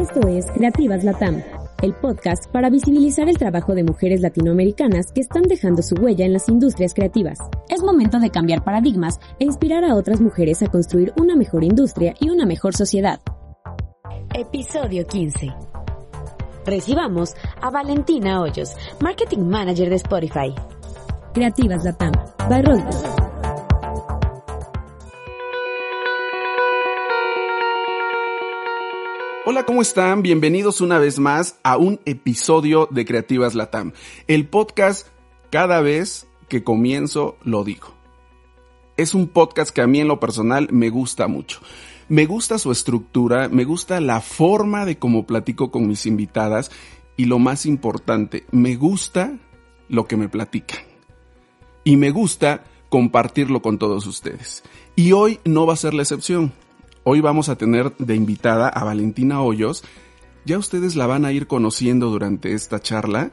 Esto es Creativas Latam, el podcast para visibilizar el trabajo de mujeres latinoamericanas que están dejando su huella en las industrias creativas. Es momento de cambiar paradigmas e inspirar a otras mujeres a construir una mejor industria y una mejor sociedad. Episodio 15. Recibamos a Valentina Hoyos, Marketing Manager de Spotify. Creativas Latam, by. Hola, ¿cómo están? Bienvenidos una vez más a un episodio de Creativas Latam. El podcast cada vez que comienzo lo digo. Es un podcast que a mí en lo personal me gusta mucho. Me gusta su estructura, me gusta la forma de cómo platico con mis invitadas y lo más importante, me gusta lo que me platican. Y me gusta compartirlo con todos ustedes. Y hoy no va a ser la excepción. Hoy vamos a tener de invitada a Valentina Hoyos. Ya ustedes la van a ir conociendo durante esta charla.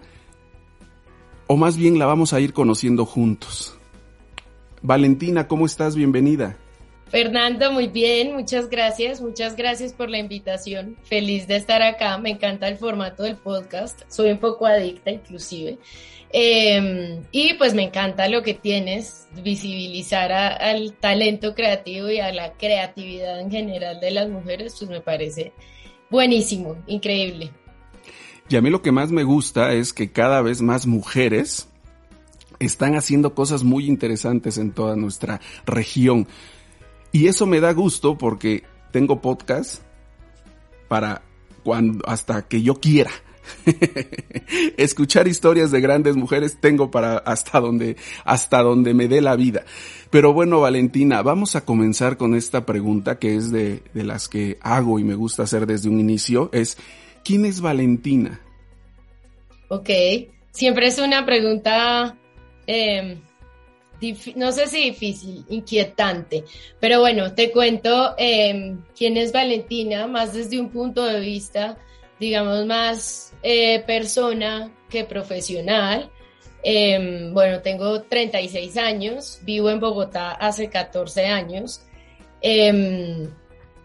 O más bien la vamos a ir conociendo juntos. Valentina, ¿cómo estás? Bienvenida. Fernando, muy bien, muchas gracias, muchas gracias por la invitación. Feliz de estar acá, me encanta el formato del podcast, soy un poco adicta inclusive. Eh, y pues me encanta lo que tienes, visibilizar al talento creativo y a la creatividad en general de las mujeres, pues me parece buenísimo, increíble. Y a mí lo que más me gusta es que cada vez más mujeres están haciendo cosas muy interesantes en toda nuestra región. Y eso me da gusto porque tengo podcast para cuando hasta que yo quiera. Escuchar historias de grandes mujeres tengo para hasta donde, hasta donde me dé la vida. Pero bueno, Valentina, vamos a comenzar con esta pregunta que es de, de las que hago y me gusta hacer desde un inicio. Es, ¿quién es Valentina? Ok, siempre es una pregunta, eh, no sé si difícil, inquietante, pero bueno, te cuento eh, quién es Valentina, más desde un punto de vista, digamos, más eh, persona que profesional. Eh, bueno, tengo 36 años, vivo en Bogotá hace 14 años.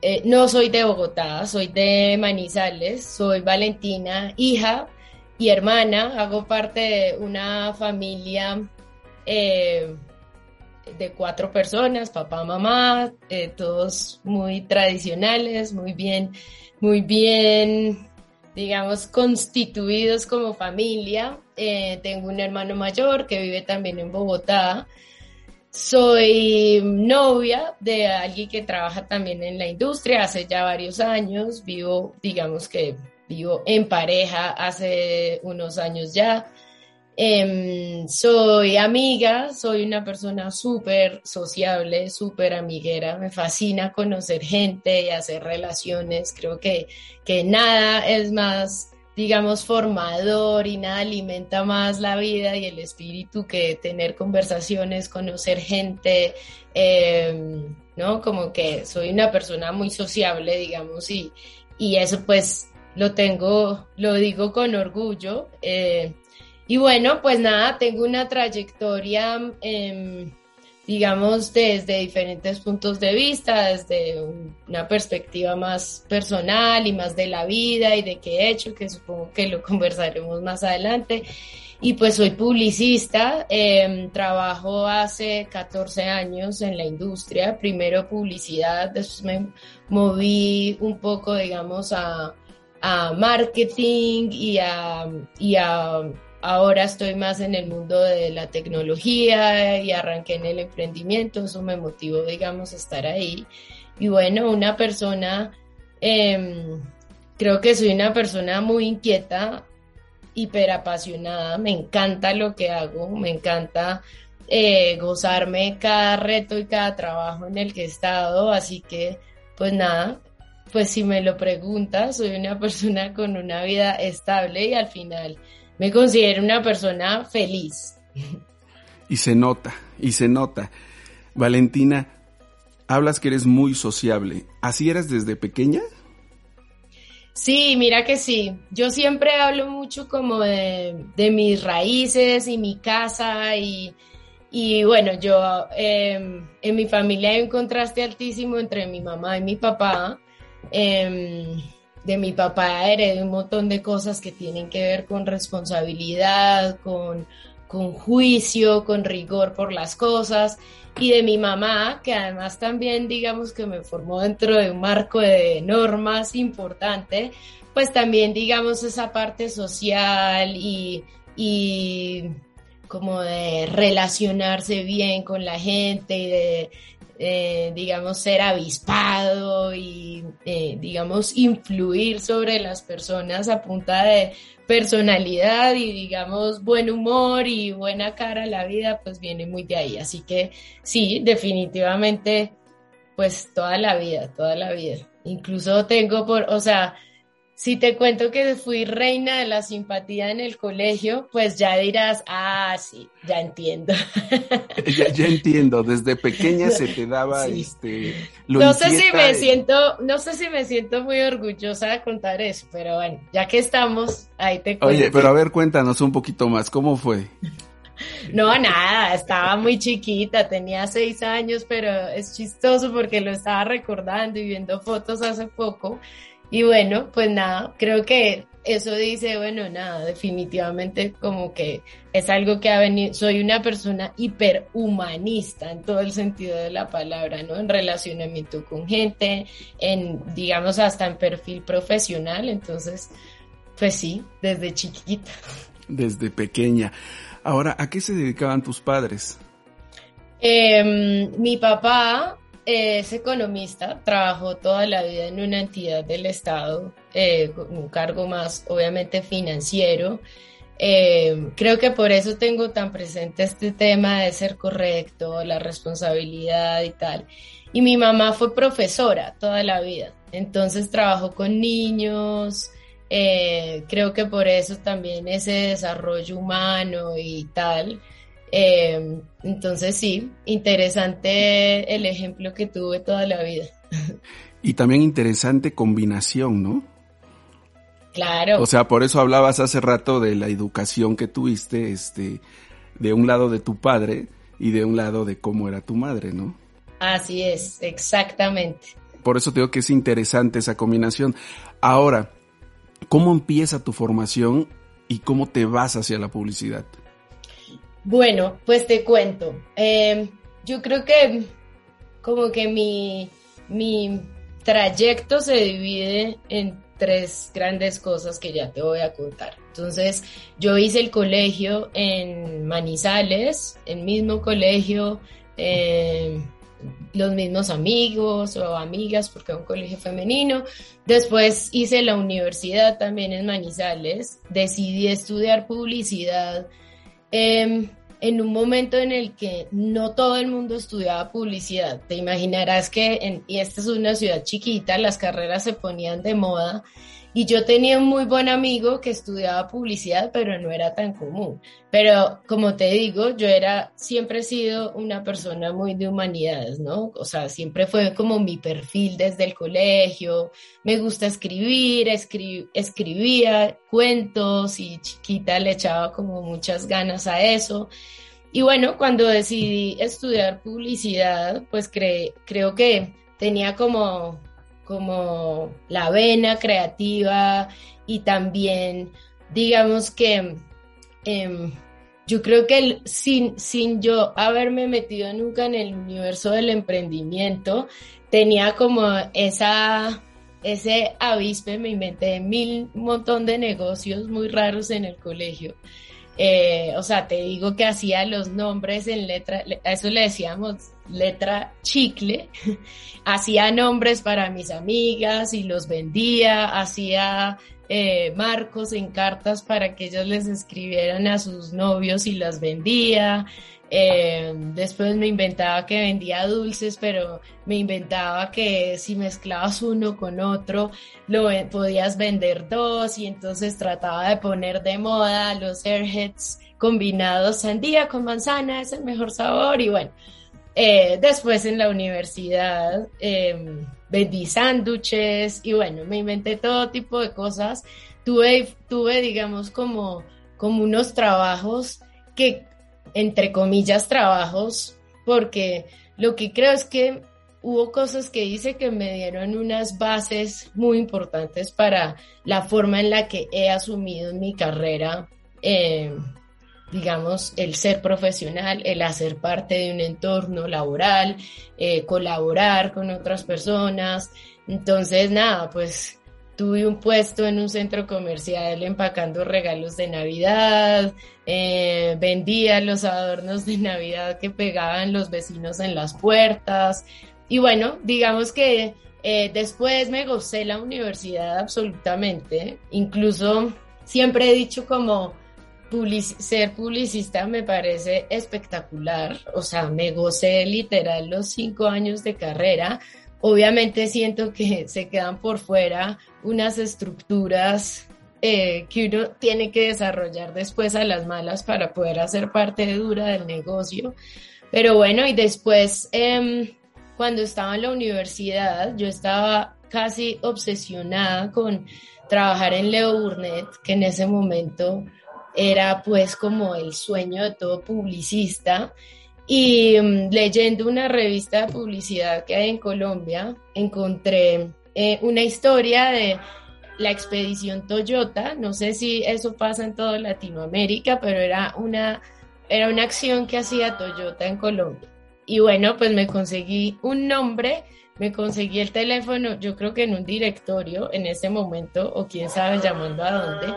Eh, no soy de Bogotá, soy de Manizales, soy Valentina, hija y hermana, hago parte de una familia de cuatro personas, papá, mamá, todos muy tradicionales, muy bien, muy bien digamos, constituidos como familia. Eh, tengo un hermano mayor que vive también en Bogotá. Soy novia de alguien que trabaja también en la industria hace ya varios años. Vivo, digamos que vivo en pareja hace unos años ya. Em, soy amiga, soy una persona súper sociable, súper amiguera, me fascina conocer gente y hacer relaciones, creo que, que nada es más, digamos, formador y nada alimenta más la vida y el espíritu que tener conversaciones, conocer gente, em, ¿no? Como que soy una persona muy sociable, digamos, y, y eso pues lo tengo, lo digo con orgullo. Eh, y bueno, pues nada, tengo una trayectoria, em, digamos, desde diferentes puntos de vista, desde una perspectiva más personal y más de la vida y de qué he hecho, que supongo que lo conversaremos más adelante. Y pues soy publicista, em, trabajo hace 14 años en la industria, primero publicidad, después me moví un poco, digamos, a, a marketing y a, y a Ahora estoy más en el mundo de la tecnología y arranqué en el emprendimiento, eso me motivó, digamos, a estar ahí. Y bueno, una persona, em, creo que soy una persona muy inquieta, hiperapasionada, me encanta lo que hago, me encanta eh, gozarme cada reto y cada trabajo en el que he estado, así que pues nada, pues si me lo preguntas, soy una persona con una vida estable y al final me considero una persona feliz. Y se nota, y se nota. Valentina, hablas que eres muy sociable. ¿Así eras desde pequeña? Sí, mira que sí. Yo siempre hablo mucho como de, mis raíces y mi casa y, y bueno, yo em, en mi familia hay un contraste altísimo entre mi mamá y mi papá. Em, de mi papá heredé un montón de cosas que tienen que ver con responsabilidad, con, con juicio, con rigor por las cosas y de mi mamá, que además también digamos que me formó dentro de un marco de normas importante, pues también digamos esa parte social y, y como de relacionarse bien con la gente y de, eh, digamos, ser avispado y, eh, digamos, influir sobre las personas a punta de personalidad y, digamos, buen humor y buena cara a la vida, pues viene muy de ahí. Así que sí, definitivamente, pues toda la vida, toda la vida. Incluso tengo por, o sea, si te cuento que fui reina de la simpatía en el colegio, pues ya dirás, ah, sí, ya entiendo. ya, entiendo, desde pequeña se te daba este No sé si me siento, no sé si me siento muy orgullosa de contar eso, pero bueno, ya que estamos, ahí te cuento. Oye, pero a ver, cuéntanos un poquito más, ¿cómo fue? No, nada, estaba muy chiquita, tenía seis años, pero es chistoso porque lo estaba recordando y viendo fotos hace poco y bueno, pues nada, creo que eso dice, bueno, nada, definitivamente como que es algo que ha venido, soy una persona hiperhumanista en todo el sentido de la palabra, ¿no? En relacionamiento con gente, en, digamos, hasta en perfil profesional, entonces, pues sí, desde chiquita. Desde pequeña. Ahora, ¿a qué se dedicaban tus padres? Em, mi papá es economista, trabajó toda la vida en una entidad del Estado, eh, un cargo más obviamente financiero. Eh, creo que por eso tengo tan presente este tema de ser correcto, la responsabilidad y tal. Y mi mamá fue profesora toda la vida, entonces trabajó con niños, eh, creo que por eso también ese desarrollo humano y tal. Eh, entonces sí, interesante el ejemplo que tuve toda la vida. Y también interesante combinación, ¿no? Claro. O sea, por eso hablabas hace rato de la educación que tuviste, este, de un lado de tu padre y de un lado de cómo era tu madre, ¿no? Así es, exactamente. Por eso digo que es interesante esa combinación. Ahora, ¿cómo empieza tu formación y cómo te vas hacia la publicidad? Bueno, pues te cuento. Em, yo creo que como que mi, mi trayecto se divide en tres grandes cosas que ya te voy a contar. Entonces, yo hice el colegio en Manizales, el mismo colegio, em, los mismos amigos o amigas, porque es un colegio femenino. Después hice la universidad también en Manizales, decidí estudiar publicidad Em, en un momento en el que no todo el mundo estudiaba publicidad. Te imaginarás que, en, y esta es una ciudad chiquita, las carreras se ponían de moda y yo tenía un muy buen amigo que estudiaba publicidad, pero no era tan común. Pero como te digo, yo era, siempre he sido una persona muy de humanidades, ¿no? O sea, siempre fue como mi perfil desde el colegio. Me gusta escribir, escribía cuentos y chiquita le echaba como muchas ganas a eso. Y bueno, cuando decidí estudiar publicidad, pues creo que tenía como como la vena creativa y también, digamos que em, yo creo que sin, sin yo haberme metido nunca en el universo del emprendimiento, tenía como esa, ese avispe, me inventé mil montón de negocios muy raros en el colegio. Eh, o sea, te digo que hacía los nombres en letra, a eso le decíamos letra chicle, hacía nombres para mis amigas y los vendía, hacía eh, marcos en cartas para que ellos les escribieran a sus novios y las vendía. Eh, después me inventaba que vendía dulces, pero me inventaba que si mezclabas uno con otro, lo podías vender dos y entonces trataba de poner de moda los airheads combinados sandía con manzana, es el mejor sabor y bueno. Eh, después en la universidad em, vendí sándwiches y bueno, me inventé todo tipo de cosas. Tuve, tuve digamos, como, como unos trabajos que entre comillas, trabajos, porque lo que creo es que hubo cosas que hice que me dieron unas bases muy importantes para la forma en la que he asumido mi carrera, eh, digamos, el ser profesional, el hacer parte de un entorno laboral, eh, colaborar con otras personas. Entonces, nada, pues tuve un puesto en un centro comercial empacando regalos de Navidad, eh, vendía los adornos de Navidad que pegaban los vecinos en las puertas. Y bueno, digamos que eh, después me gocé la universidad absolutamente. Incluso siempre he dicho como ser publicista me parece espectacular. O sea, me gocé literal los cinco años de carrera Obviamente siento que se quedan por fuera unas estructuras eh, que uno tiene que desarrollar después a las malas para poder hacer parte dura del negocio. Pero bueno, y después, em, cuando estaba en la universidad, yo estaba casi obsesionada con trabajar en Leo Burnett, que en ese momento era pues como el sueño de todo publicista. Y mm, leyendo una revista de publicidad que hay en Colombia, encontré eh, una historia de la expedición Toyota. No sé si eso pasa en toda Latinoamérica, pero era una, era una acción que hacía Toyota en Colombia. Y bueno, pues me conseguí un nombre, me conseguí el teléfono, yo creo que en un directorio en ese momento, o quién sabe llamando a dónde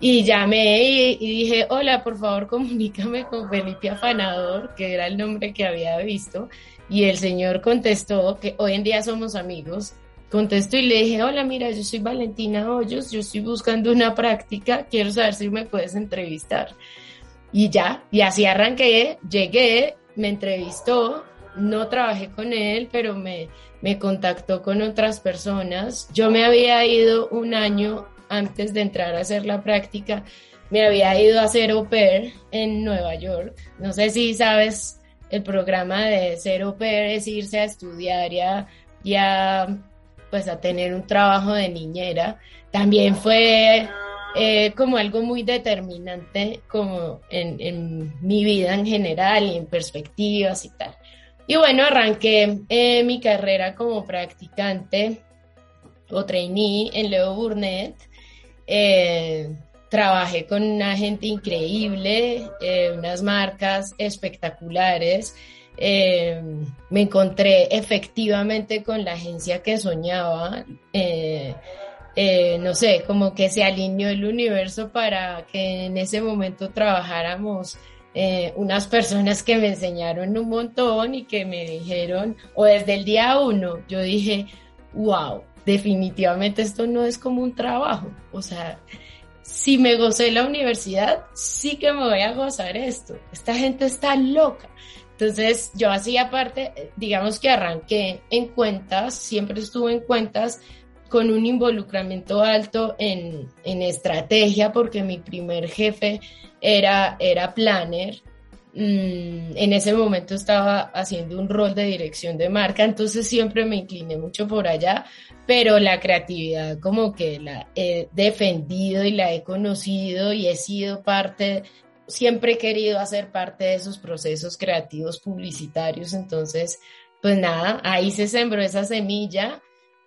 y llamé y, dije, hola, por favor, comunícame con Felipe Afanador, que era el nombre que había visto. Y el señor contestó que hoy en día somos amigos. Contestó y le dije, hola, mira, yo soy Valentina Hoyos, yo estoy buscando una práctica, quiero saber si me puedes entrevistar. Y ya, y así arranqué, llegué, me entrevistó, no trabajé con él, pero me, me contactó con otras personas. Yo me había ido un año antes de entrar a hacer la práctica, me había ido a hacer au pair en Nueva York. No sé si sabes, el programa de ser au pair es irse a estudiar y a, pues a tener un trabajo de niñera. También fue eh, como algo muy determinante como en, en, mi vida en general y en perspectivas y tal. Y bueno, arranqué eh, mi carrera como practicante o trainee en Leo Burnett eh, trabajé con una gente increíble, eh, unas marcas espectaculares. Eh, me encontré efectivamente con la agencia que soñaba. no sé, como que se alineó el universo para que en ese momento trabajáramos unas personas que me enseñaron un montón y que me dijeron, o desde el día uno, yo dije, wow, definitivamente esto no es como un trabajo. O sea, si me gocé la universidad, sí que me voy a gozar esto. Esta gente está loca. Entonces yo hacía parte, digamos que arranqué en cuentas, siempre estuve en cuentas con un involucramiento alto en, en estrategia porque mi primer jefe era, era planner Mm, en ese momento estaba haciendo un rol de dirección de marca, entonces siempre me incliné mucho por allá, pero la creatividad como que la he defendido y la he conocido y he sido parte, siempre he querido hacer parte de esos procesos creativos publicitarios, entonces pues nada, ahí se sembró esa semilla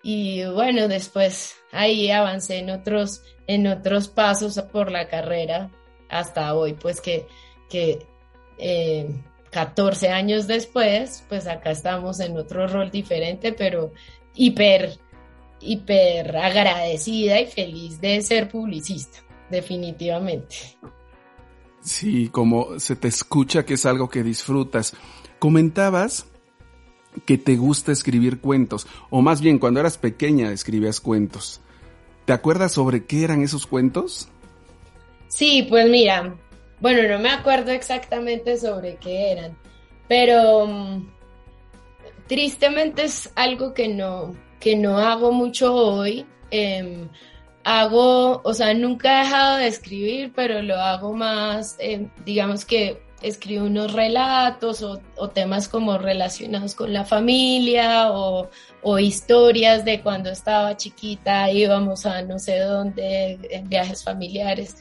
y bueno, después ahí avancé en otros, en otros pasos por la carrera hasta hoy, pues que, que 14 eh, años después, pues acá estamos en otro rol diferente, pero hiper, hiper agradecida y feliz de ser publicista, definitivamente. Sí, como se te escucha que es algo que disfrutas. Comentabas que te gusta escribir cuentos, o más bien cuando eras pequeña escribías cuentos. ¿Te acuerdas sobre qué eran esos cuentos? Sí, pues mira, bueno, no me acuerdo exactamente sobre qué eran, pero mm, tristemente es algo que no, que no hago mucho hoy. Em, hago, o sea, nunca he dejado de escribir, pero lo hago más, em, digamos que escribo unos relatos o, temas como relacionados con la familia o, o, historias de cuando estaba chiquita, íbamos a no sé dónde, en viajes familiares.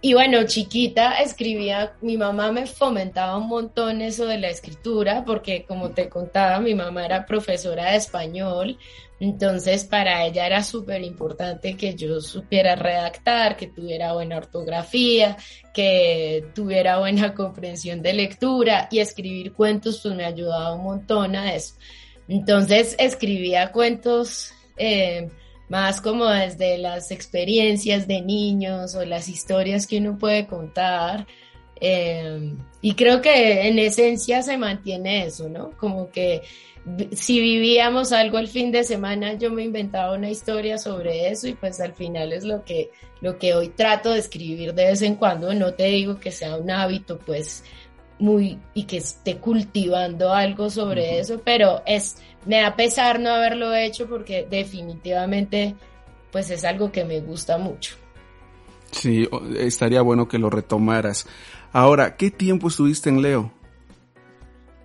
Y bueno, chiquita escribía, mi mamá me fomentaba un montón eso de la escritura, porque como te contaba, mi mamá era profesora de español, entonces para ella era súper importante que yo supiera redactar, que tuviera buena ortografía, que tuviera buena comprensión de lectura y escribir cuentos pues me ayudaba un montón a eso. Entonces escribía cuentos. Eh, más como desde las experiencias de niños o las historias que uno puede contar. Em, y creo que en esencia se mantiene eso, ¿no? Como que si vivíamos algo el fin de semana, yo me inventaba una historia sobre eso y pues al final es lo que, lo que hoy trato de escribir de vez en cuando. No te digo que sea un hábito, pues muy y que esté cultivando algo sobre eso, pero es me da pesar no haberlo hecho porque definitivamente pues es algo que me gusta mucho. Sí, estaría bueno que lo retomaras. Ahora, ¿qué tiempo estuviste en Leo?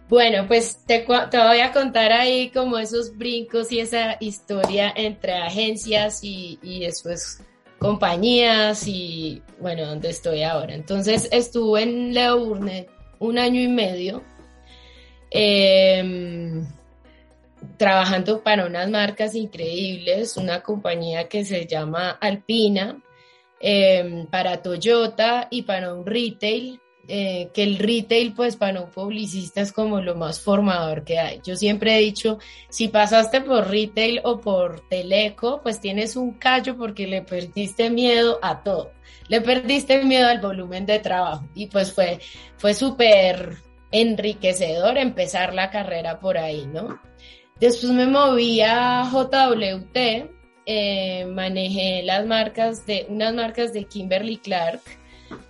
Bueno, pues te, te, voy a contar ahí como esos brincos y esa historia entre agencias y, y después compañías y bueno, donde estoy ahora. Entonces estuve en Leo Burnett un año y medio em, trabajando para unas marcas increíbles, una compañía que se llama Alpina, em, para Toyota y para un retail. Eh, que el retail, pues para un publicista es como lo más formador que hay. Yo siempre he dicho, si pasaste por retail o por teleco, pues tienes un callo porque le perdiste miedo a todo le perdiste miedo al volumen de trabajo y pues fue, fue súper enriquecedor empezar la carrera por ahí, ¿no? Después me moví a JWT, eh, manejé las marcas de, unas marcas de Kimberly Clark,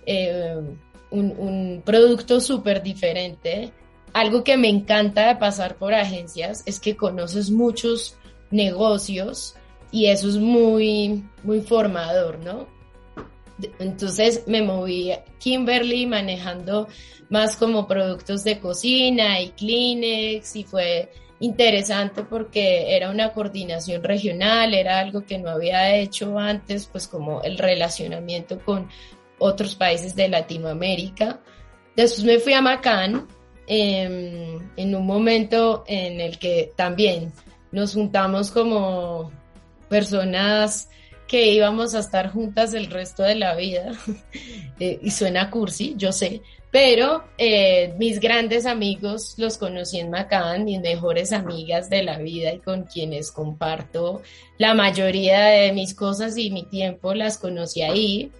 eh, un, un producto súper diferente. Algo que me encanta de pasar por agencias es que conoces muchos negocios y eso es muy, muy formador, ¿no? Entonces me moví a Kimberly manejando más como productos de cocina y Kleenex y fue interesante porque era una coordinación regional, era algo que no había hecho antes, pues como el relacionamiento con otros países de Latinoamérica. Después me fui a Macán em, en un momento en el que también nos juntamos como personas que íbamos a estar juntas el resto de la vida. Eh, y suena cursi, yo sé, pero eh, mis grandes amigos los conocí en Macán, mis mejores amigas de la vida y con quienes comparto la mayoría de mis cosas y mi tiempo las conocí ahí.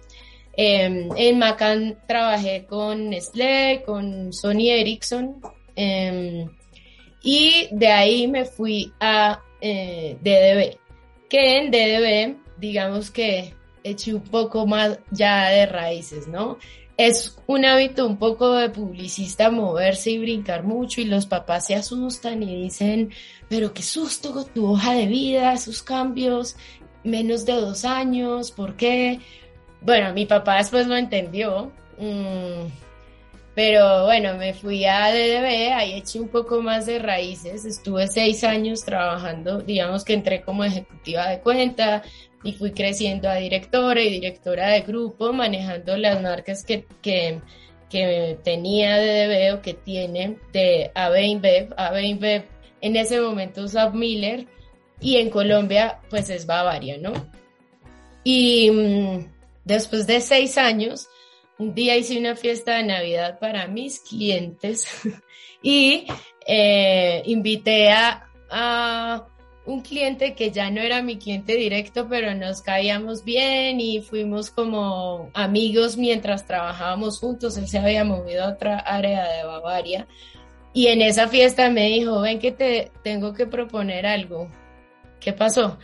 Em, en Macán trabajé con Nestlé, con Sony Ericsson em, y de ahí me fui a eh, DDB, que en DDB digamos que eché un poco más ya de raíces, ¿no? Es un hábito un poco de publicista moverse y brincar mucho y los papás se asustan y dicen, pero qué susto tu hoja de vida, esos cambios, menos de dos años, ¿por qué? Bueno, mi papá después lo entendió, mm, pero bueno, me fui a DDB, ahí eché un poco más de raíces, estuve seis años trabajando, digamos que entré como ejecutiva de cuenta, y fui creciendo a directora y directora de grupo, manejando las marcas que, que, que tenía de o que tiene de AB InBev. En ese momento es Miller y en Colombia pues es Bavaria, ¿no? Y mm, después de seis años, un día hice una fiesta de Navidad para mis clientes y eh, invité a, a un cliente que ya no era mi cliente directo, pero nos caíamos bien y fuimos como amigos mientras trabajábamos juntos. Él se había movido a otra área de Bavaria. Y en esa fiesta me dijo, ven que te tengo que proponer algo. ¿Qué pasó?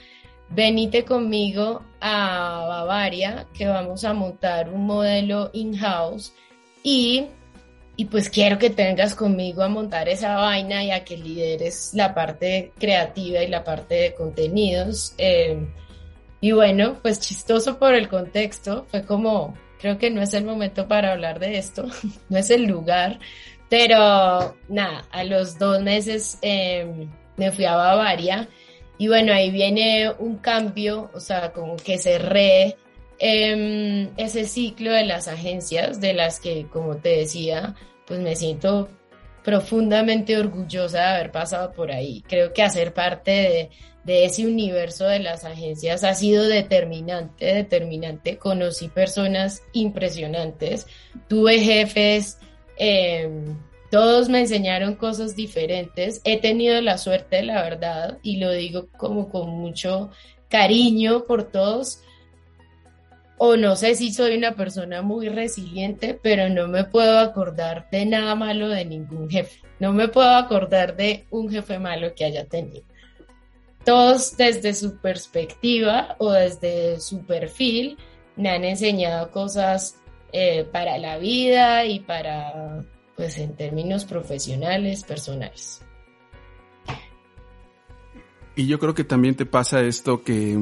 Venite conmigo a Bavaria, que vamos a montar un modelo in-house y, y pues quiero que tengas conmigo a montar esa vaina y a que lideres la parte creativa y la parte de contenidos. Eh, y bueno, pues chistoso por el contexto, fue como, creo que no es el momento para hablar de esto, no es el lugar, pero nada, a los dos meses em, me fui a Bavaria y bueno, ahí viene un cambio, o sea, como que cerré eh, ese ciclo de las agencias, de las que, como te decía, pues me siento profundamente orgullosa de haber pasado por ahí. Creo que hacer parte de, de ese universo de las agencias ha sido determinante, determinante. Conocí personas impresionantes, tuve jefes, em, todos me enseñaron cosas diferentes. He tenido la suerte, la verdad, y lo digo como con mucho cariño por todos. O no sé si soy una persona muy resiliente, pero no me puedo acordar de nada malo de ningún jefe. No me puedo acordar de un jefe malo que haya tenido todos desde su perspectiva o desde su perfil me han enseñado cosas eh, para la vida y para, pues en términos profesionales, personales. Y yo creo que también te pasa esto que,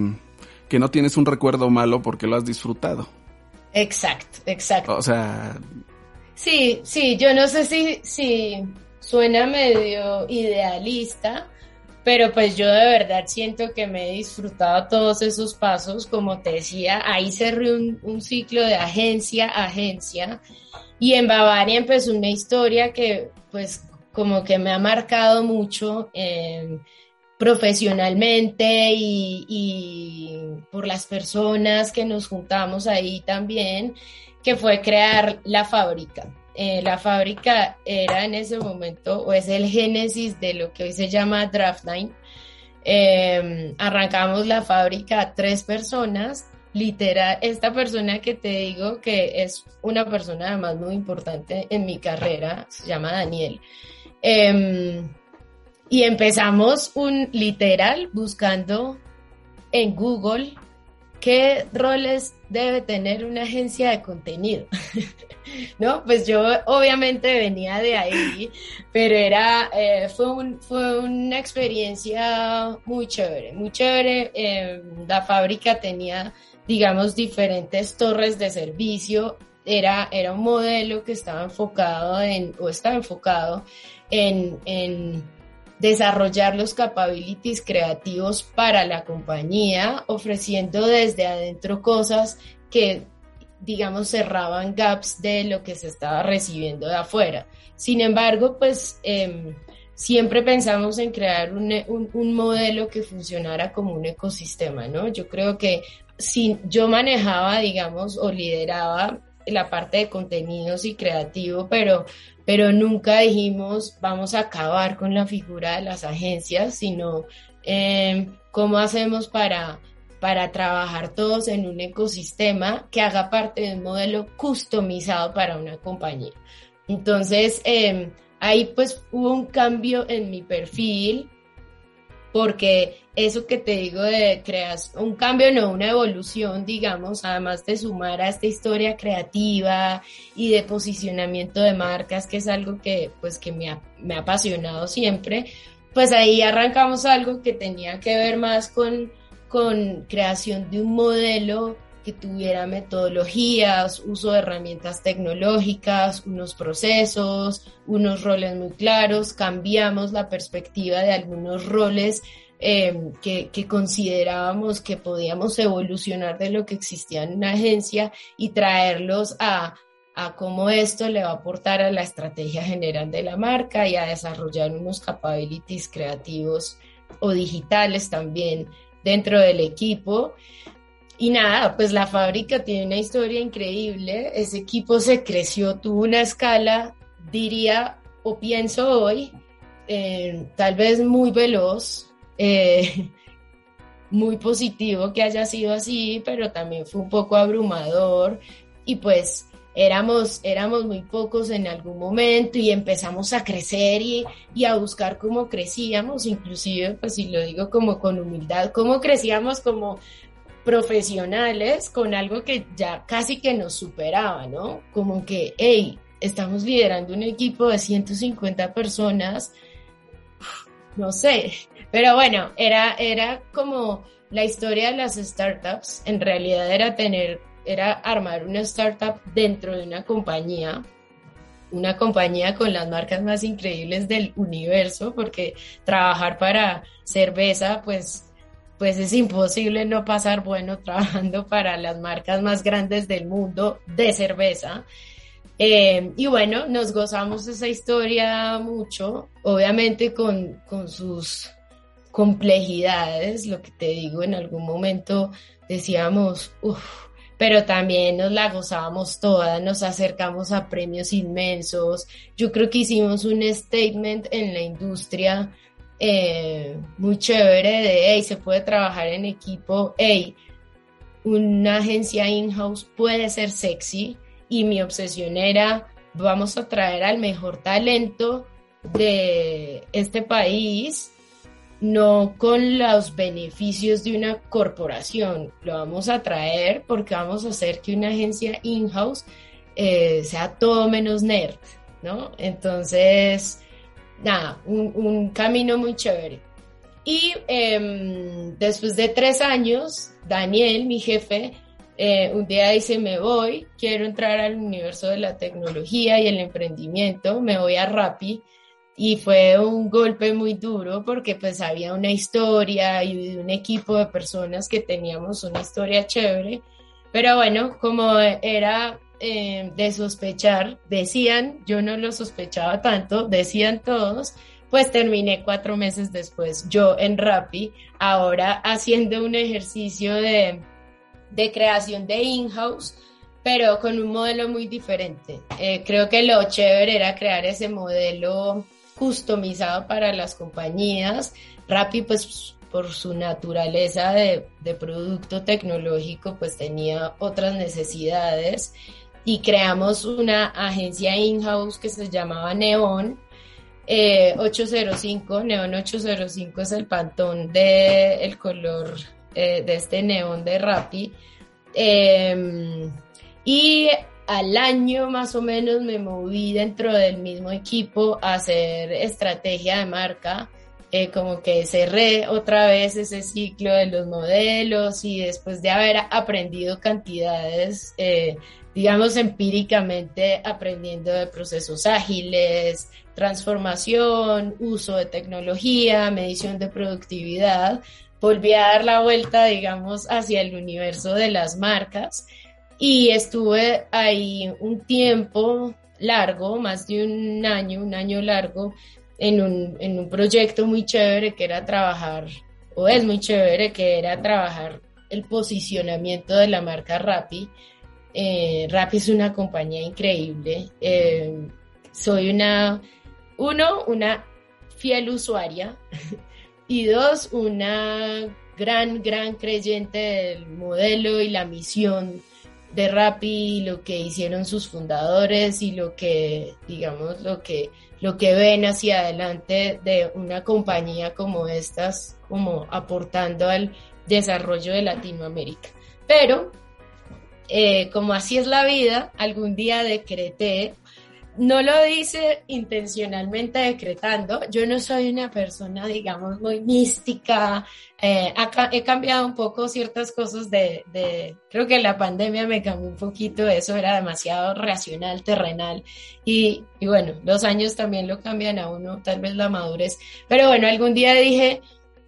que no tienes un recuerdo malo porque lo has disfrutado. Exacto, exacto. O sea... Sí, sí, yo no sé si, si suena medio idealista, pero pues yo de verdad siento que me he disfrutado todos esos pasos, como te decía, ahí cerré un, ciclo de agencia a agencia y en Bavaria empezó una historia que pues como que me ha marcado mucho em, profesionalmente y por las personas que nos juntamos ahí también, que fue crear la fábrica. Eh, la fábrica era en ese momento, o es el génesis de lo que hoy se llama Draftline. Eh, arrancamos la fábrica tres personas, literal, esta persona que te digo que es una persona además muy importante en mi carrera, se llama Daniel. Em, y empezamos un literal buscando en Google qué roles debe tener una agencia de contenido. ¿no? Pues yo obviamente venía de ahí, pero era, eh, fue, fue una experiencia muy chévere, muy chévere. Em, la fábrica tenía, digamos, diferentes torres de servicio. Era, era un modelo que estaba enfocado en, o enfocado en, en desarrollar los capabilities creativos para la compañía, ofreciendo desde adentro cosas que digamos, cerraban gaps de lo que se estaba recibiendo de afuera. Sin embargo, pues em, siempre pensamos en crear un, un, modelo que funcionara como un ecosistema, ¿no? Yo creo que si yo manejaba, digamos, o lideraba la parte de contenidos y creativo, pero, pero nunca dijimos vamos a acabar con la figura de las agencias, sino eh, cómo hacemos para para trabajar todos en un ecosistema que haga parte de un modelo customizado para una compañía. Entonces, em, ahí pues hubo un cambio en mi perfil, porque eso que te digo de creas, un cambio no, una evolución, digamos, además de sumar a esta historia creativa y de posicionamiento de marcas, que es algo que pues que me ha, me ha apasionado siempre, pues ahí arrancamos algo que tenía que ver más con con creación de un modelo que tuviera metodologías, uso de herramientas tecnológicas, unos procesos, unos roles muy claros, cambiamos la perspectiva de algunos roles eh, que, considerábamos que podíamos evolucionar de lo que existía en una agencia y traerlos a, a cómo esto le va a aportar a la estrategia general de la marca y a desarrollar unos capabilities creativos o digitales también dentro del equipo. Y nada, pues la fábrica tiene una historia increíble. Ese equipo se creció, tuvo una escala, diría o pienso hoy, eh, tal vez muy veloz, eh, muy positivo que haya sido así, pero también fue un poco abrumador. Y pues éramos, éramos muy pocos en algún momento y empezamos a crecer y, y, a buscar cómo crecíamos, inclusive, pues si lo digo como con humildad, cómo crecíamos como profesionales con algo que ya casi que nos superaba, ¿no? Como que, hey, estamos liderando un equipo de 150 personas, no sé, pero bueno, era, era como la historia de las startups, en realidad era tener, era armar una startup dentro de una compañía, una compañía con las marcas más increíbles del universo, porque trabajar para cerveza, pues pues es imposible no pasar bueno trabajando para las marcas más grandes del mundo de cerveza. Eh, y bueno, nos gozamos esa historia mucho, obviamente con, con sus complejidades, lo que te digo, en algún momento decíamos, uff, pero también nos la gozábamos toda, nos acercamos a premios inmensos. Yo creo que hicimos un statement en la industria eh, muy chévere de, hey, se puede trabajar en equipo, hey, una agencia in-house puede ser sexy y mi obsesión era, vamos a traer al mejor talento de este país, no con los beneficios de una corporación, lo vamos a traer porque vamos a hacer que una agencia in-house eh, sea todo menos nerd, ¿no? Entonces, nada, un, camino muy chévere. Y em, después de tres años, Daniel, mi jefe, eh, un día dice, me voy, quiero entrar al universo de la tecnología y el emprendimiento, me voy a Rappi. Y fue un golpe muy duro porque pues había una historia y un equipo de personas que teníamos una historia chévere. Pero bueno, como era eh, de sospechar, decían, yo no lo sospechaba tanto, decían todos, pues terminé cuatro meses después yo en Rappi, ahora haciendo un ejercicio de, de creación de in-house, pero con un modelo muy diferente. Eh, creo que lo chévere era crear ese modelo customizado para las compañías. Rappi, pues por su naturaleza de, de producto tecnológico, pues tenía otras necesidades y creamos una agencia in-house que se llamaba Neon 805. Eh, Neon 805 es el pantón del el color eh, de este neón de Rappi. Em, y al año más o menos me moví dentro del mismo equipo a hacer estrategia de marca. Eh, como que cerré otra vez ese ciclo de los modelos y después de haber aprendido cantidades digamos, empíricamente aprendiendo de procesos ágiles, transformación, uso de tecnología, medición de productividad, volví a dar la vuelta, digamos, hacia el universo de las marcas. Y estuve ahí un tiempo largo, más de un año, un año largo, en un, en un proyecto muy chévere que era trabajar, o es muy chévere, que era trabajar el posicionamiento de la marca Rappi eh, Rappi es una compañía increíble. Eh, soy una, uno, una fiel usuaria y dos, una gran, gran creyente del modelo y la misión de Rappi, lo que hicieron sus fundadores y lo que, digamos, lo que, lo que ven hacia adelante de una compañía como estas, como aportando al desarrollo de Latinoamérica. Pero eh, como así es la vida, algún día decreté, no lo dice intencionalmente decretando, yo no soy una persona, digamos, muy mística, eh, he cambiado un poco ciertas cosas de, de, creo que la pandemia me cambió un poquito, eso era demasiado racional, terrenal, y, y bueno, los años también lo cambian a uno, tal vez la madurez, pero bueno, algún día dije,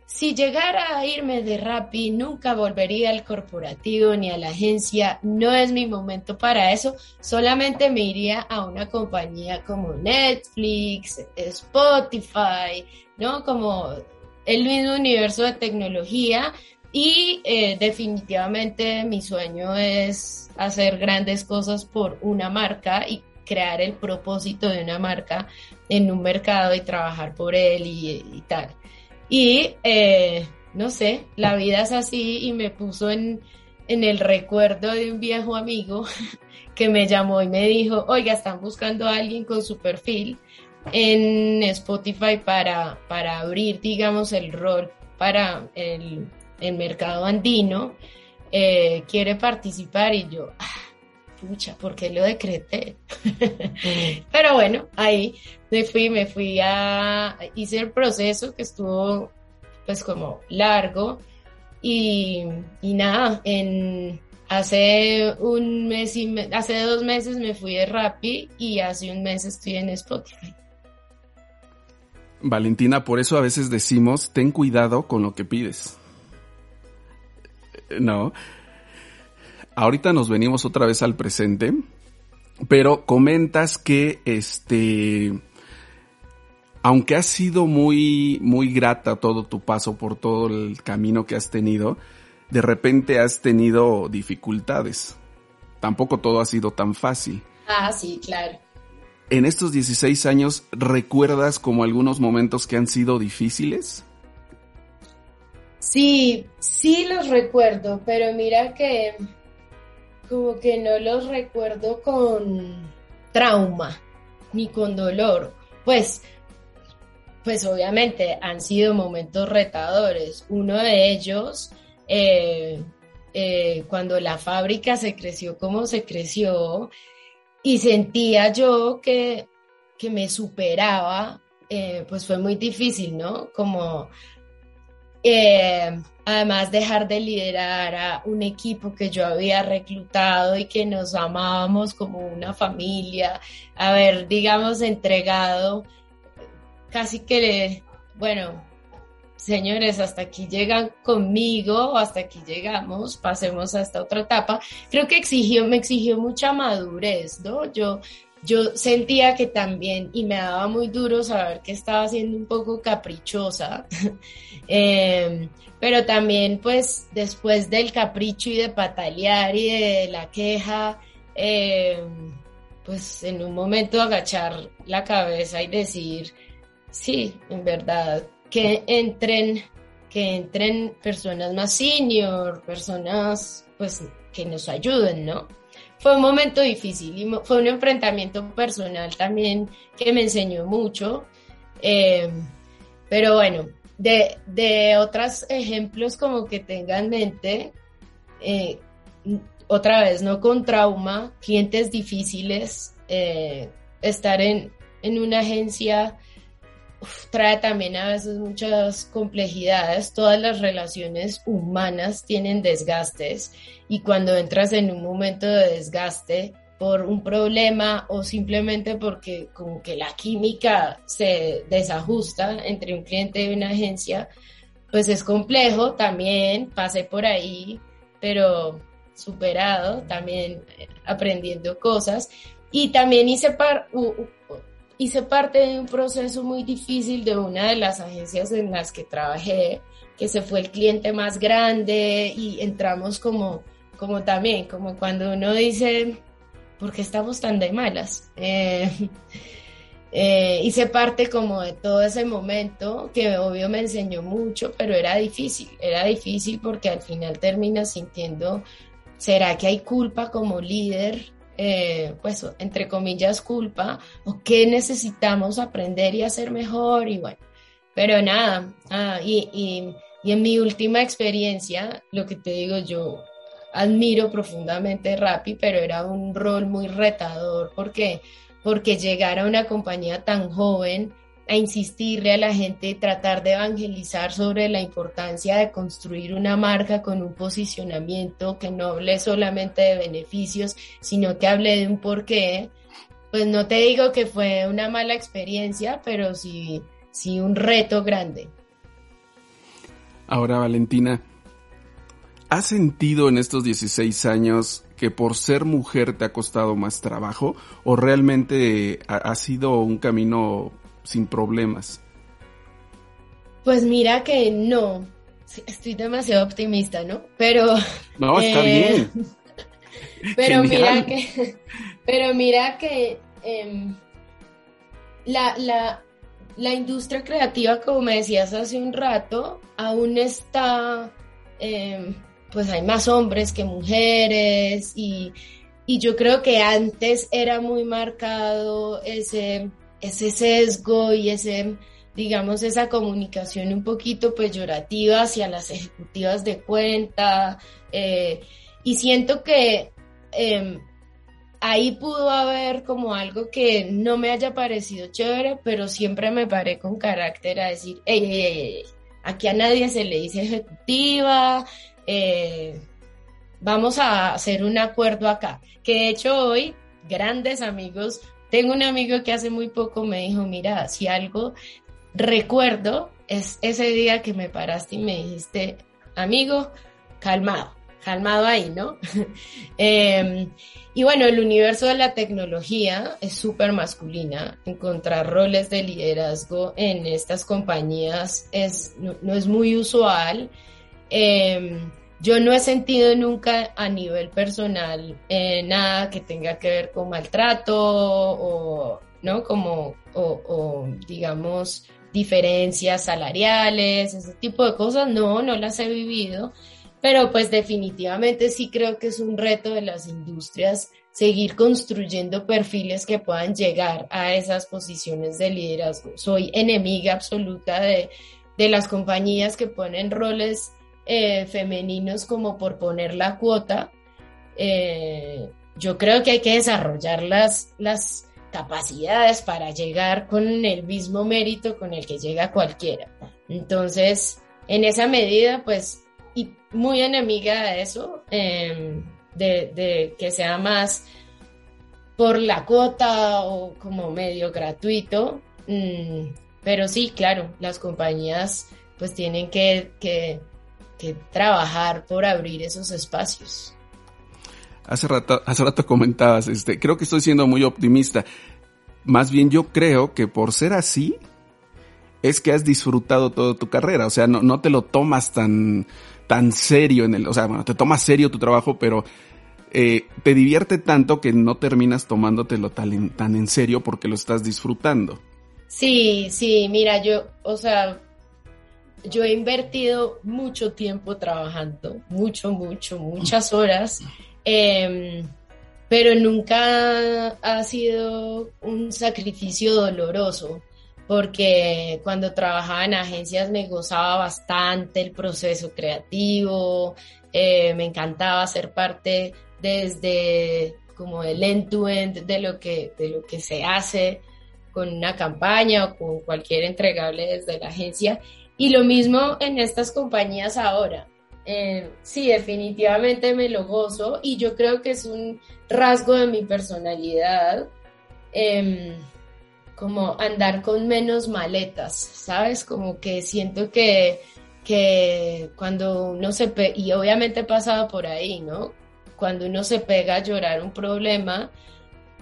si llegara a irme de Rappi, nunca volvería al corporativo ni a la agencia. No es mi momento para eso. Solamente me iría a una compañía como Netflix, Spotify, ¿no? Como el mismo universo de tecnología. Y eh, definitivamente mi sueño es hacer grandes cosas por una marca y crear el propósito de una marca en un mercado y trabajar por él y tal. Y eh, no sé, la vida es así y me puso en, en el recuerdo de un viejo amigo que me llamó y me dijo, oiga, están buscando a alguien con su perfil en Spotify para, para abrir, digamos, el rol para el, mercado andino. Eh, quiere participar y yo, ah, pucha, ¿por qué lo decreté? Pero bueno, ahí me fui, me fui a, hice el proceso que estuvo pues como largo y, y nada, en, hace un mes y hace dos meses me fui de Rappi y hace un mes estoy en Spotify. Valentina, por eso a veces decimos, ten cuidado con lo que pides. No. Ahorita nos venimos otra vez al presente, pero comentas que este aunque ha sido muy muy grata todo tu paso por todo el camino que has tenido, de repente has tenido dificultades. Tampoco todo ha sido tan fácil. Ah, sí, claro en estos 16 años recuerdas como algunos momentos que han sido difíciles? Sí, sí los recuerdo, pero mira que como que no los recuerdo con trauma ni con dolor. Pues, pues obviamente han sido momentos retadores. Uno de ellos, eh, eh, cuando la fábrica se creció como se creció, y sentía yo que, que me superaba, eh, pues fue muy difícil, ¿no? Como eh, además dejar de liderar a un equipo que yo había reclutado y que nos amábamos como una familia, haber, digamos, entregado casi que, bueno, señores, hasta aquí llegan conmigo, hasta aquí llegamos, pasemos a esta otra etapa. Creo que exigió, me exigió mucha madurez, ¿no? Yo, yo sentía que también, y me daba muy duro saber que estaba siendo un poco caprichosa, em, pero también pues después del capricho y de patalear y de la queja, em, pues en un momento agachar la cabeza y decir, sí, en verdad, que entren, que entren personas más senior, personas pues que nos ayuden, ¿no? Fue un momento difícil y fue un enfrentamiento personal también que me enseñó mucho. Eh, pero bueno, de, de, otros ejemplos como que tengan en mente, eh, otra vez, no con trauma, clientes difíciles, eh, estar en, en una agencia trae también a veces muchas complejidades. Todas las relaciones humanas tienen desgastes y cuando entras en un momento de desgaste por un problema o simplemente porque como que la química se desajusta entre un cliente y una agencia, pues es complejo. También pasé por ahí, pero superado, también aprendiendo cosas. Y también hice par hice parte de un proceso muy difícil de una de las agencias en las que trabajé, que se fue el cliente más grande y entramos como, como también, como cuando uno dice, ¿por qué estamos tan de malas? Eh, eh, hice parte como de todo ese momento que obvio me enseñó mucho, pero era difícil, era difícil porque al final terminas sintiendo, ¿será que hay culpa como líder? Eh, pues, entre comillas, culpa o qué necesitamos aprender y hacer mejor y bueno, pero nada, ah, y, y, y, en mi última experiencia, lo que te digo, yo admiro profundamente Rappi, pero era un rol muy retador. Porque porque llegar a una compañía tan joven a insistirle a la gente, tratar de evangelizar sobre la importancia de construir una marca con un posicionamiento que no hable solamente de beneficios, sino que hable de un porqué. Pues no te digo que fue una mala experiencia, pero sí, sí un reto grande. Ahora, Valentina, ¿has sentido en estos 16 años que por ser mujer te ha costado más trabajo o realmente ha sido un camino sin problemas? Pues mira que no, estoy demasiado optimista, ¿no? Pero... No, está eh, bien. Pero mira que, pero mira que em, la, la, la, industria creativa, como me decías hace un rato, aún está em, pues hay más hombres que mujeres y, y yo creo que antes era muy marcado ese, ese sesgo y ese, digamos, esa comunicación un poquito peyorativa hacia las ejecutivas de cuenta. Eh, y siento que em, ahí pudo haber como algo que no me haya parecido chévere, pero siempre me paré con carácter a decir, aquí a nadie se le dice ejecutiva, eh, vamos a hacer un acuerdo acá. Que de hecho hoy, grandes amigos, tengo un amigo que hace muy poco me dijo, mira, si algo recuerdo es ese día que me paraste y me dijiste, amigo, calmado calmado ahí, ¿no? Em, y bueno, el universo de la tecnología es súper masculina. Encontrar roles de liderazgo en estas compañías es, no, es muy usual. Em, yo no he sentido nunca a nivel personal eh, nada que tenga que ver con maltrato o, ¿no? Como, o digamos, diferencias salariales, ese tipo de cosas. No, no las he vivido pero pues definitivamente sí creo que es un reto de las industrias seguir construyendo perfiles que puedan llegar a esas posiciones de liderazgo. Soy enemiga absoluta de, las compañías que ponen roles eh, femeninos como por poner la cuota. Eh, yo creo que hay que desarrollar las, las capacidades para llegar con el mismo mérito con el que llega cualquiera. Entonces, en esa medida, pues y muy enemiga de eso, em, de, que sea más por la cuota o como medio gratuito. Mm, pero sí, claro, las compañías pues tienen que, que, trabajar por abrir esos espacios. Hace rato, hace rato comentabas, este, creo que estoy siendo muy optimista. Más bien yo creo que por ser así, es que has disfrutado toda tu carrera. O sea, no, no te lo tomas tan, tan serio en el, o sea, bueno, te tomas serio tu trabajo, pero eh, te divierte tanto que no terminas tomándotelo tan, tan en serio porque lo estás disfrutando. Sí, sí, mira, yo, o sea, yo he invertido mucho tiempo trabajando, mucho, mucho, muchas horas, em, pero nunca ha sido un sacrificio doloroso porque cuando trabajaba en agencias me gozaba bastante el proceso creativo, eh, me encantaba ser parte desde como el end-to-end de, lo que, de lo que se hace con una campaña o con cualquier entregable desde la agencia. Y lo mismo en estas compañías ahora. Eh, sí, definitivamente me lo gozo y yo creo que es un rasgo de mi personalidad. Em, como andar con menos maletas, ¿sabes? Como que siento que, que cuando uno se pega, y obviamente he pasado por ahí, ¿no? Cuando uno se pega a llorar un problema,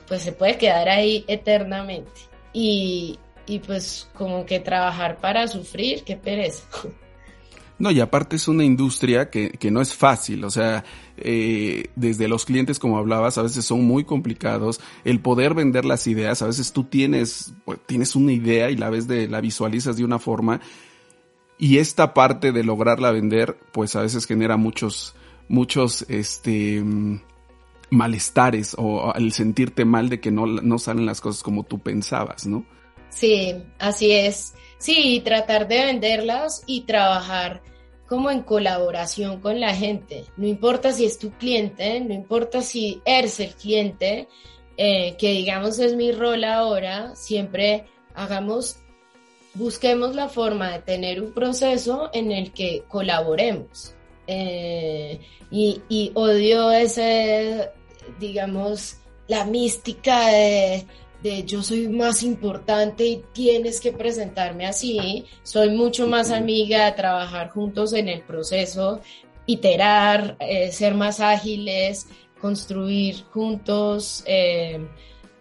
pues se puede quedar ahí eternamente. Y, y pues como que trabajar para sufrir, qué pereza. No, y aparte es una industria que, que no es fácil, o sea, eh, desde los clientes, como hablabas, a veces son muy complicados. El poder vender las ideas, a veces tú tienes, pues, tienes una idea y la ves de, la visualizas de una forma, y esta parte de lograrla vender, pues a veces genera muchos, muchos, este, malestares o el sentirte mal de que no, no salen las cosas como tú pensabas, ¿no? Sí, así es. Sí, tratar de venderlas y trabajar como en colaboración con la gente. No importa si es tu cliente, no importa si eres el cliente, eh, que digamos es mi rol ahora, siempre hagamos, busquemos la forma de tener un proceso en el que colaboremos. Eh, y, y odio ese, digamos, la mística de yo soy más importante y tienes que presentarme así. Soy mucho más amiga de trabajar juntos en el proceso, iterar, eh, ser más ágiles, construir juntos. Eh,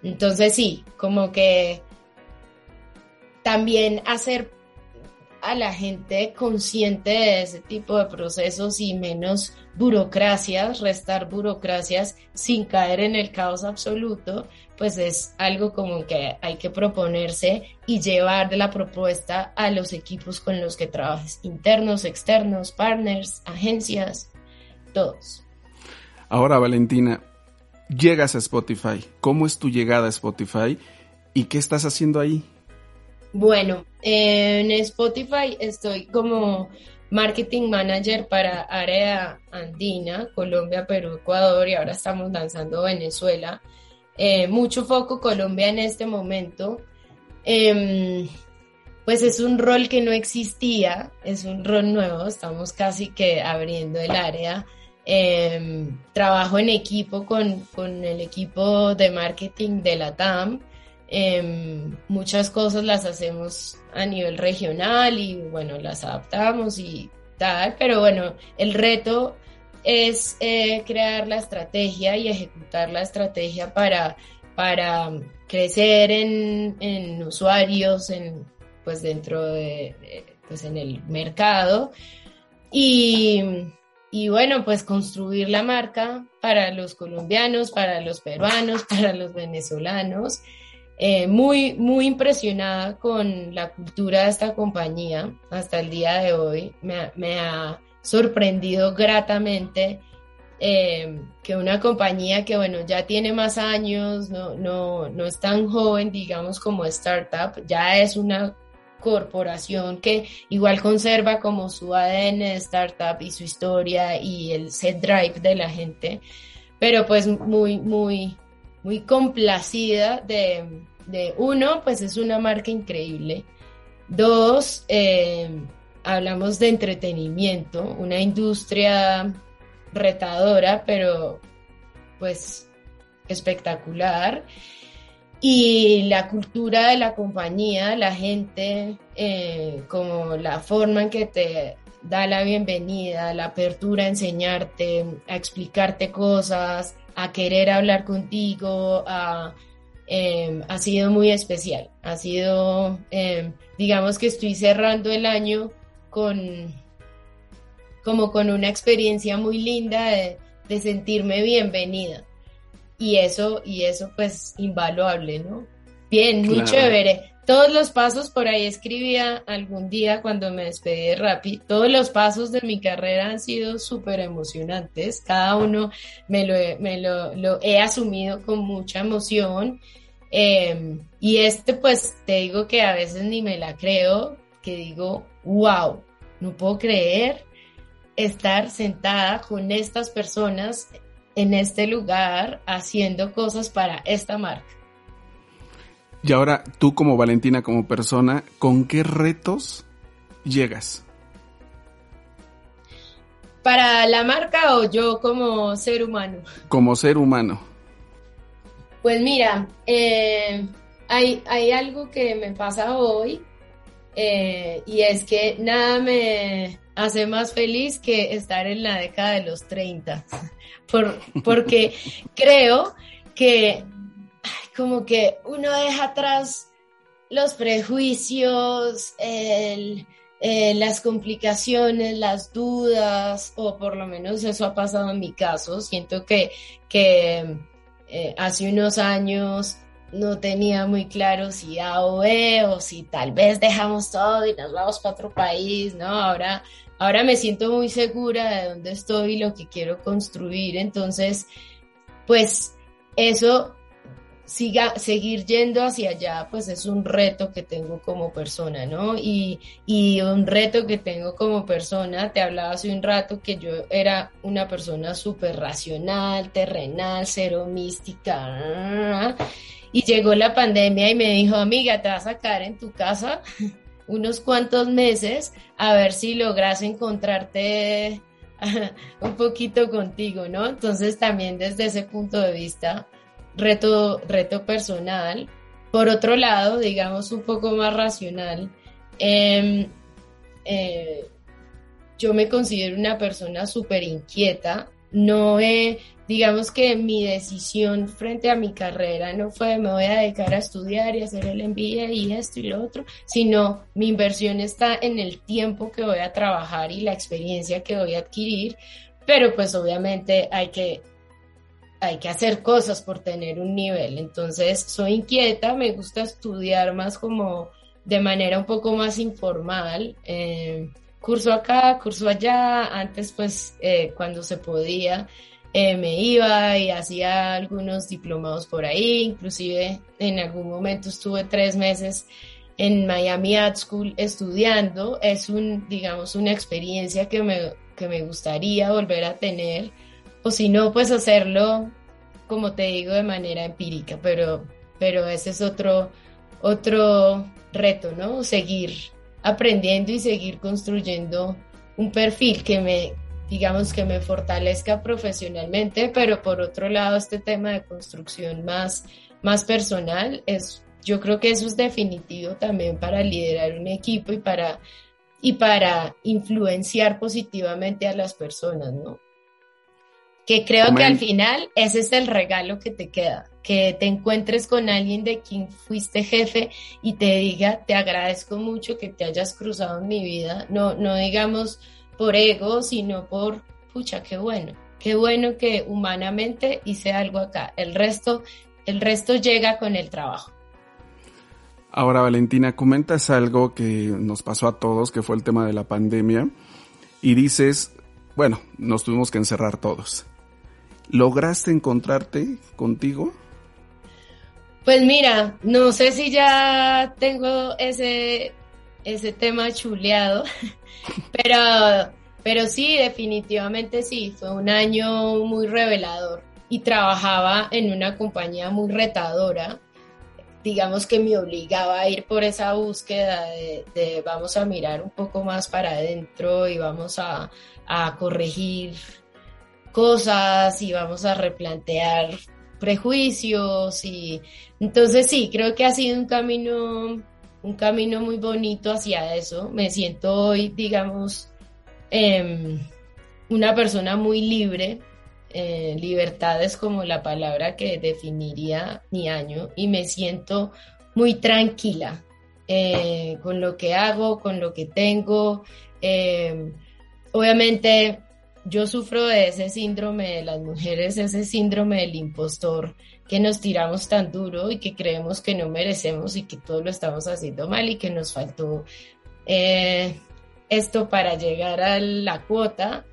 entonces sí, como que también hacer a la gente consciente de ese tipo de procesos y menos burocracias, restar burocracias sin caer en el caos absoluto, pues es algo como que hay que proponerse y llevar de la propuesta a los equipos con los que trabajes, internos, externos, partners, agencias. todos. Ahora, Valentina, llegas a Spotify. ¿Cómo es tu llegada a Spotify y qué estás haciendo ahí? Bueno, en Spotify estoy como marketing manager para área andina, Colombia, Perú, Ecuador y ahora estamos lanzando Venezuela. Eh, mucho foco Colombia en este momento. Em, pues es un rol que no existía, es un rol nuevo, estamos casi que abriendo el área. Em, trabajo en equipo con, con, el equipo de marketing de la TAM. Em, muchas cosas las hacemos a nivel regional y bueno, las adaptamos y tal, pero bueno, el reto es eh, crear la estrategia y ejecutar la estrategia para, para crecer en, en usuarios, en, pues dentro de, pues en el mercado y, y bueno, pues construir la marca para los colombianos, para los peruanos, para los venezolanos. Eh, muy, muy impresionada con la cultura de esta compañía hasta el día de hoy. Me, me ha sorprendido gratamente eh, que una compañía que, bueno, ya tiene más años, no, no, no es tan joven, digamos, como startup, ya es una corporación que igual conserva como su ADN de startup y su historia y el set drive de la gente, pero pues muy, muy, muy complacida de, de uno, pues es una marca increíble. Dos, eh, hablamos de entretenimiento, una industria retadora, pero pues espectacular. Y la cultura de la compañía, la gente, eh, como la forma en que te da la bienvenida, la apertura a enseñarte, a explicarte cosas, a querer hablar contigo, em, ha sido muy especial. Ha sido, em, digamos que estoy cerrando el año con como con una experiencia muy linda de, sentirme bienvenida. Y eso, y eso pues invaluable, ¿no? Bien, muy chévere. Todos los pasos, por ahí escribía algún día cuando me despedí de Rappi, todos los pasos de mi carrera han sido súper emocionantes. Cada uno me lo, he asumido con mucha emoción. Em, y este, pues te digo que a veces ni me la creo, que digo, wow, no puedo creer estar sentada con estas personas en este lugar haciendo cosas para esta marca. Y ahora tú como Valentina, como persona, ¿con qué retos llegas? ¿Para la marca o yo como ser humano? Como ser humano. Pues mira, eh, hay, hay, algo que me pasa hoy eh, y es que nada me hace más feliz que estar en la década de los 30, Por, porque creo que como que uno deja atrás los prejuicios, eh, las complicaciones, las dudas, o por lo menos eso ha pasado en mi caso. Siento que, que eh, hace unos años no tenía muy claro si A o B o si tal vez dejamos todo y nos vamos para otro país, ¿no? Ahora, ahora me siento muy segura de dónde estoy y lo que quiero construir, entonces, pues eso siga, seguir yendo hacia allá, pues es un reto que tengo como persona, ¿no? Y, y un reto que tengo como persona, te hablaba hace un rato que yo era una persona súper racional, terrenal, cero mística, y llegó la pandemia y me dijo, amiga, te vas a quedar en tu casa unos cuantos meses a ver si logras encontrarte un poquito contigo, ¿no? Entonces también desde ese punto de vista, reto, reto personal. Por otro lado, digamos un poco más racional, em, eh, yo me considero una persona súper inquieta, no he digamos que mi decisión frente a mi carrera no fue me voy a dedicar a estudiar y hacer el MBA y esto y lo otro, sino mi inversión está en el tiempo que voy a trabajar y la experiencia que voy a adquirir, pero pues obviamente hay que hay que hacer cosas por tener un nivel. Entonces, soy inquieta, me gusta estudiar más como de manera un poco más informal. Eh, curso acá, curso allá, antes pues eh, cuando se podía eh, me iba y hacía algunos diplomados por ahí, inclusive en algún momento estuve tres meses en Miami Art School estudiando, es un, digamos, una experiencia que me, que me gustaría volver a tener, o si no, pues hacerlo, como te digo, de manera empírica, pero, pero ese es otro, otro reto, ¿no? Seguir aprendiendo y seguir construyendo un perfil que me, digamos, que me fortalezca profesionalmente, pero por otro lado, este tema de construcción más, más personal es yo creo que eso es definitivo también para liderar un equipo y para, y para influenciar positivamente a las personas, ¿no? Que creo que al final ese es el regalo que te queda, que te encuentres con alguien de quien fuiste jefe y te diga, te agradezco mucho que te hayas cruzado en mi vida, no, no digamos por ego, sino por, pucha, qué bueno, qué bueno que humanamente hice algo acá, el resto, el resto llega con el trabajo. Ahora, Valentina, comentas algo que nos pasó a todos, que fue el tema de la pandemia, y dices, bueno, nos tuvimos que encerrar todos. ¿Lograste encontrarte contigo? Pues mira, no sé si ya tengo ese, ese tema chuleado, pero, pero sí, definitivamente sí, fue un año muy revelador y trabajaba en una compañía muy retadora digamos que me obligaba a ir por esa búsqueda de, vamos a mirar un poco más para adentro y vamos a, corregir cosas y vamos a replantear prejuicios y entonces sí, creo que ha sido un camino, un camino muy bonito hacia eso. Me siento hoy, digamos, em, una persona muy libre eh, libertad es como la palabra que definiría mi año y me siento muy tranquila eh, con lo que hago, con lo que tengo. Eh, obviamente yo sufro de ese síndrome de las mujeres, ese síndrome del impostor que nos tiramos tan duro y que creemos que no merecemos y que todo lo estamos haciendo mal y que nos faltó esto para llegar a la cuota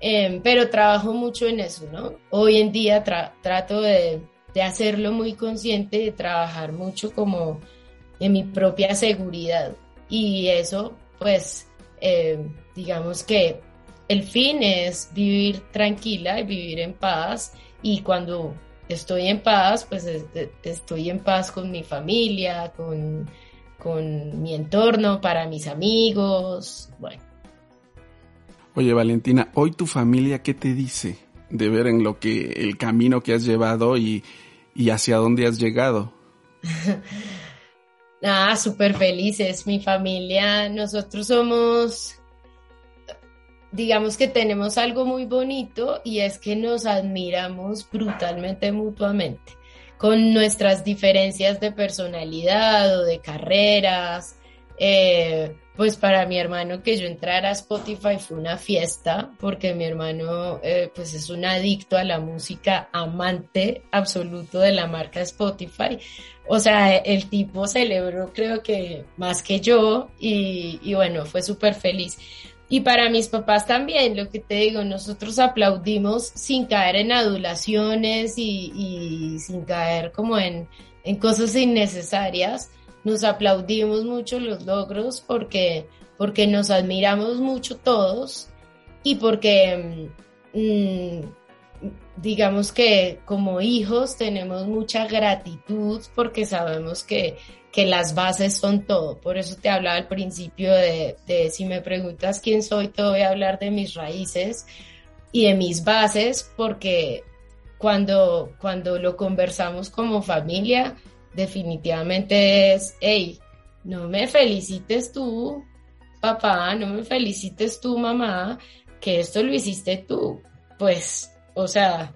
Em, pero trabajo mucho en eso, ¿no? Hoy en día trato de, de, hacerlo muy consciente, de trabajar mucho como en mi propia seguridad. Y eso, pues, em, digamos que el fin es vivir tranquila y vivir en paz. Y cuando estoy en paz, pues estoy en paz con mi familia, con, con mi entorno, para mis amigos, bueno Oye, Valentina, hoy tu familia, ¿qué te dice de ver en lo que, el camino que has llevado y, hacia dónde has llegado? Ah, súper felices. Mi familia, nosotros somos, digamos que tenemos algo muy bonito y es que nos admiramos brutalmente mutuamente, con nuestras diferencias de personalidad o de carreras. Eh, pues para mi hermano que yo entrara a Spotify fue una fiesta, porque mi hermano eh, pues es un adicto a la música, amante absoluto de la marca Spotify. O sea, el tipo celebró creo que más que yo y, y bueno, fue súper feliz. Y para mis papás también, lo que te digo, nosotros aplaudimos sin caer en adulaciones y, sin caer como en, en cosas innecesarias. Nos aplaudimos mucho los logros porque, porque nos admiramos mucho todos y porque mm, digamos que como hijos tenemos mucha gratitud porque sabemos que, que, las bases son todo. Por eso te hablaba al principio de, si me preguntas quién soy, te voy a hablar de mis raíces y de mis bases porque cuando, cuando lo conversamos como familia, definitivamente es, hey, no me felicites tú, papá, no me felicites tú, mamá, que esto lo hiciste tú. Pues, o sea,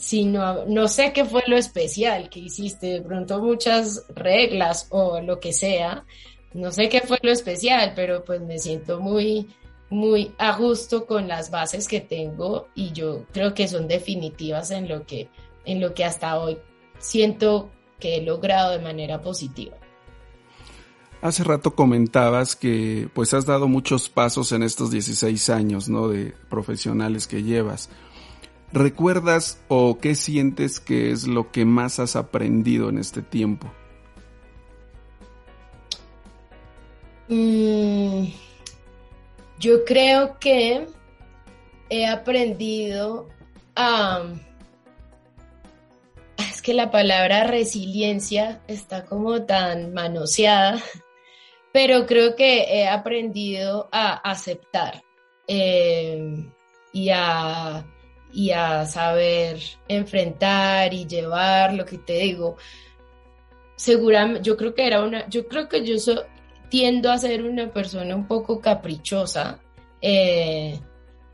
si no, no sé qué fue lo especial que hiciste, de pronto muchas reglas o lo que sea, no sé qué fue lo especial, pero pues me siento muy, muy a gusto con las bases que tengo y yo creo que son definitivas en lo que, en lo que hasta hoy siento que he logrado de manera positiva. Hace rato comentabas que pues has dado muchos pasos en estos 16 años, ¿no? De profesionales que llevas. ¿Recuerdas o qué sientes que es lo que más has aprendido en este tiempo? Mm, yo creo que he aprendido a... Es que la palabra resiliencia está como tan manoseada pero creo que he aprendido a aceptar eh, y, a, y, a, saber enfrentar y llevar lo que te digo. Seguramente, yo creo que era una, yo creo que yo tiendo a ser una persona un poco caprichosa, eh,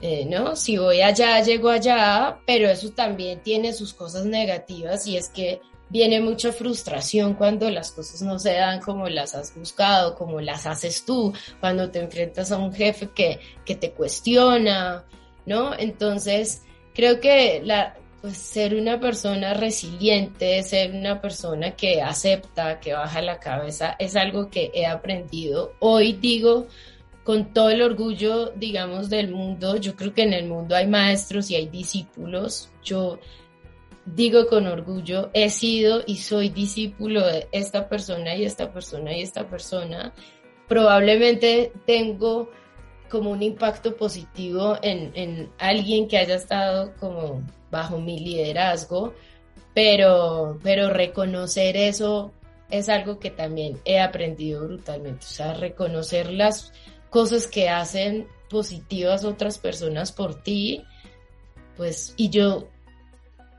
eh, ¿no? Si voy allá, llego allá, pero eso también tiene sus cosas negativas y es que viene mucha frustración cuando las cosas no se dan como las has buscado, como las haces tú, cuando te enfrentas a un jefe que, que te cuestiona, ¿no? Entonces, creo que pues, ser una persona resiliente, ser una persona que acepta, que baja la cabeza, es algo que he aprendido. Hoy digo, con todo el orgullo, digamos, del mundo, yo creo que en el mundo hay maestros y hay discípulos. Yo digo con orgullo, he sido y soy discípulo de esta persona y esta persona y esta persona, probablemente tengo como un impacto positivo en, alguien que haya estado como bajo mi liderazgo, pero, pero reconocer eso es algo que también he aprendido brutalmente, o sea, reconocer las cosas que hacen positivas otras personas por ti, pues, y yo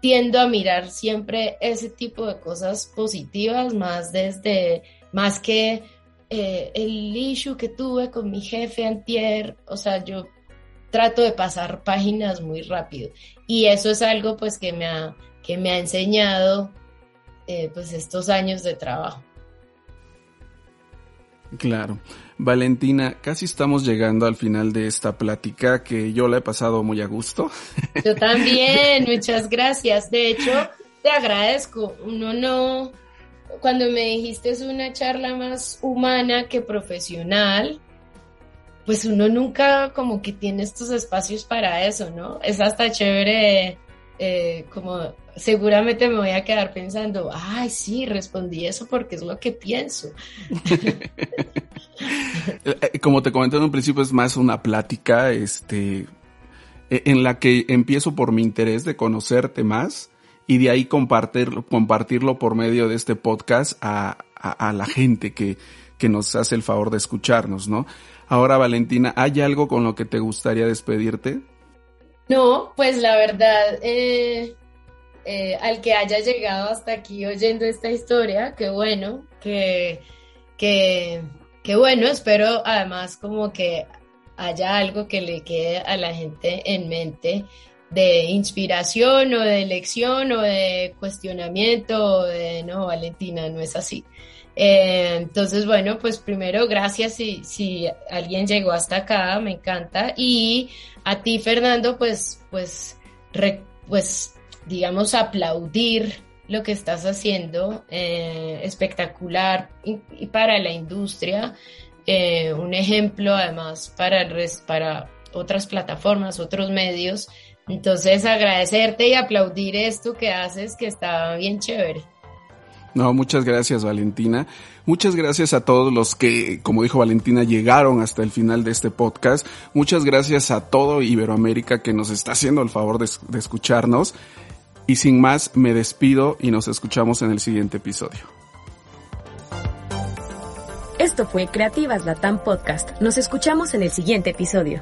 tiendo a mirar siempre ese tipo de cosas positivas, más desde, más que eh, el issue que tuve con mi jefe antier, o sea, yo trato de pasar páginas muy rápido y eso es algo pues que me ha, que me ha enseñado eh, pues estos años de trabajo. Claro. Valentina, casi estamos llegando al final de esta plática que yo la he pasado muy a gusto. Yo también, muchas gracias. De hecho, te agradezco. Uno no, cuando me dijiste es una charla más humana que profesional, pues uno nunca como que tiene estos espacios para eso, ¿no? Es hasta chévere eh, como seguramente me voy a quedar pensando, ay, sí, respondí eso porque es lo que pienso. Eh, como te comenté en un principio, es más una plática, este, e, en la que empiezo por mi interés de conocerte más y de ahí compartirlo, compartirlo por medio de este podcast a, a, la gente que, que nos hace el favor de escucharnos, ¿no? Ahora, Valentina, ¿hay algo con lo que te gustaría despedirte? No, pues la verdad, eh, eh, al que haya llegado hasta aquí oyendo esta historia, qué bueno, que, que, bueno, espero además como que haya algo que le quede a la gente en mente de inspiración o de lección o de cuestionamiento o de no, Valentina, no es así. Eh, entonces, bueno, pues primero, gracias si, si alguien llegó hasta acá, me encanta. Y a ti, Fernando, pues, pues, pues, digamos, aplaudir lo que estás haciendo, eh, espectacular y, para la industria, eh, un ejemplo además para, para otras plataformas, otros medios. Entonces, agradecerte y aplaudir esto que haces, que está bien chévere. No, muchas gracias Valentina. Muchas gracias a todos los que, como dijo Valentina, llegaron hasta el final de este podcast. Muchas gracias a todo Iberoamérica que nos está haciendo el favor de, de escucharnos. Y sin más, me despido y nos escuchamos en el siguiente episodio. Esto fue Creativas Latam Podcast. Nos escuchamos en el siguiente episodio.